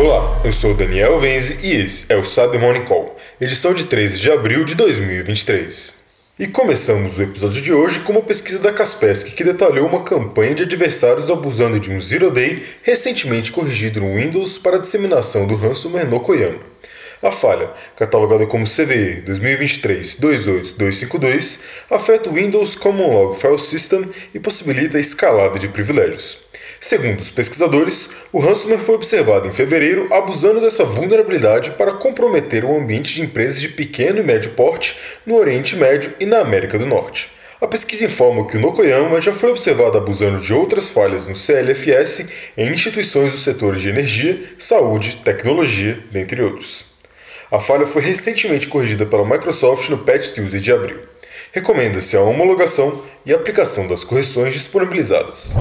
Olá, eu sou Daniel Venze e esse é o Cyber Morning Call, edição de 13 de abril de 2023. E começamos o episódio de hoje com uma pesquisa da Kaspersky que detalhou uma campanha de adversários abusando de um Zero Day recentemente corrigido no Windows para disseminação do ransomware no Koyama. A falha, catalogada como CVE 2023-28252, afeta o Windows Common Log File System e possibilita a escalada de privilégios. Segundo os pesquisadores, o ransomware foi observado em fevereiro abusando dessa vulnerabilidade para comprometer o ambiente de empresas de pequeno e médio porte no Oriente Médio e na América do Norte. A pesquisa informa que o Nokoyama já foi observado abusando de outras falhas no CLFS em instituições dos setores de energia, saúde, tecnologia, dentre outros. A falha foi recentemente corrigida pela Microsoft no Patch Tuesday de abril. Recomenda-se a homologação e aplicação das correções disponibilizadas.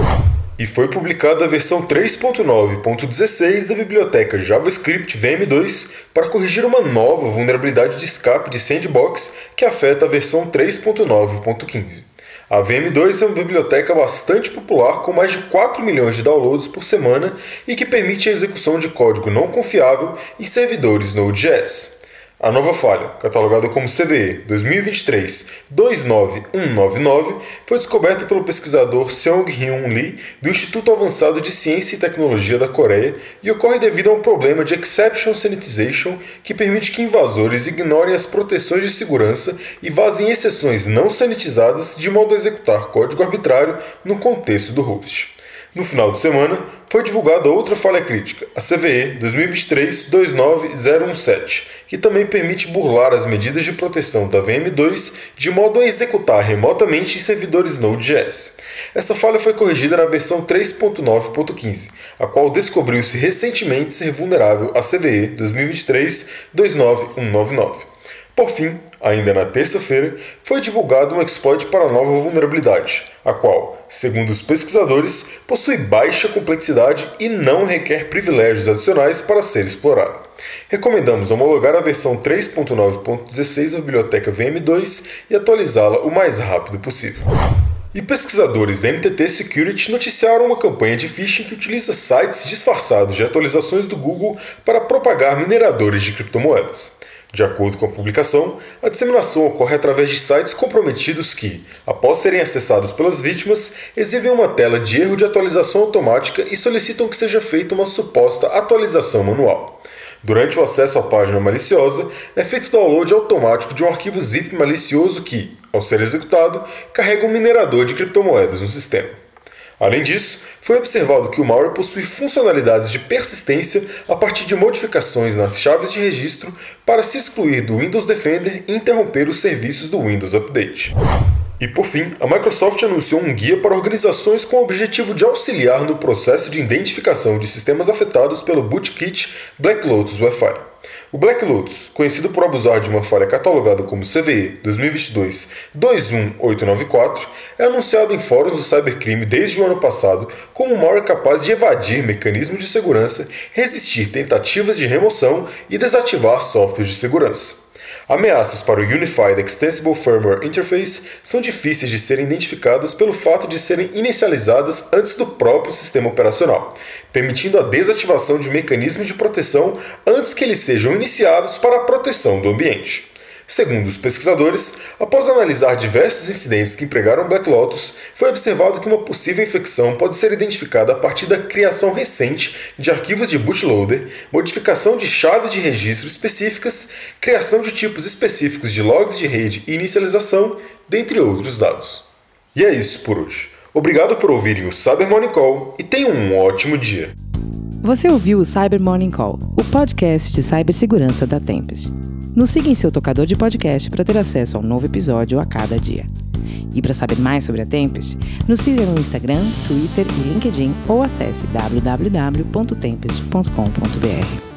E foi publicada a versão 3.9.16 da biblioteca JavaScript VM2 para corrigir uma nova vulnerabilidade de escape de sandbox que afeta a versão 3.9.15. A VM2 é uma biblioteca bastante popular com mais de 4 milhões de downloads por semana e que permite a execução de código não confiável em servidores Node.js. A nova falha, catalogada como CVE 2023-29199, foi descoberta pelo pesquisador Seong-hyun Lee do Instituto Avançado de Ciência e Tecnologia da Coreia e ocorre devido a um problema de exception sanitization que permite que invasores ignorem as proteções de segurança e vazem exceções não sanitizadas de modo a executar código arbitrário no contexto do host. No final de semana, foi divulgada outra falha crítica, a CVE 2023-29017, que também permite burlar as medidas de proteção da VM2 de modo a executar remotamente em servidores Node.js. Essa falha foi corrigida na versão 3.9.15, a qual descobriu-se recentemente ser vulnerável à CVE 2023-29199. Por fim, ainda na terça-feira, foi divulgado um exploit para a nova vulnerabilidade, a qual, segundo os pesquisadores, possui baixa complexidade e não requer privilégios adicionais para ser explorado. Recomendamos homologar a versão 3.9.16 da biblioteca VM2 e atualizá-la o mais rápido possível. E pesquisadores da Security noticiaram uma campanha de phishing que utiliza sites disfarçados de atualizações do Google para propagar mineradores de criptomoedas. De acordo com a publicação, a disseminação ocorre através de sites comprometidos que, após serem acessados pelas vítimas, exibem uma tela de erro de atualização automática e solicitam que seja feita uma suposta atualização manual. Durante o acesso à página maliciosa, é feito download automático de um arquivo zip malicioso que, ao ser executado, carrega um minerador de criptomoedas no sistema. Além disso, foi observado que o malware possui funcionalidades de persistência a partir de modificações nas chaves de registro para se excluir do Windows Defender e interromper os serviços do Windows Update. E por fim, a Microsoft anunciou um guia para organizações com o objetivo de auxiliar no processo de identificação de sistemas afetados pelo bootkit Black Lotus Wi-Fi. O Black Lotus, conhecido por abusar de uma falha catalogada como CVE 2022-21894, é anunciado em fóruns do cybercrime desde o ano passado como um malware capaz de evadir mecanismos de segurança, resistir tentativas de remoção e desativar softwares de segurança. Ameaças para o Unified Extensible Firmware Interface são difíceis de serem identificadas pelo fato de serem inicializadas antes do próprio sistema operacional, permitindo a desativação de mecanismos de proteção antes que eles sejam iniciados para a proteção do ambiente. Segundo os pesquisadores, após analisar diversos incidentes que empregaram Black Lotus, foi observado que uma possível infecção pode ser identificada a partir da criação recente de arquivos de bootloader, modificação de chaves de registro específicas, criação de tipos específicos de logs de rede e inicialização, dentre outros dados. E é isso por hoje. Obrigado por ouvirem o Cyber Morning Call e tenham um ótimo dia. Você ouviu o Cyber Morning Call, o podcast de cibersegurança da Tempest. Nos siga em seu tocador de podcast para ter acesso a um novo episódio a cada dia. E para saber mais sobre a Tempest, nos siga no Instagram, Twitter e LinkedIn ou acesse www.tempest.com.br.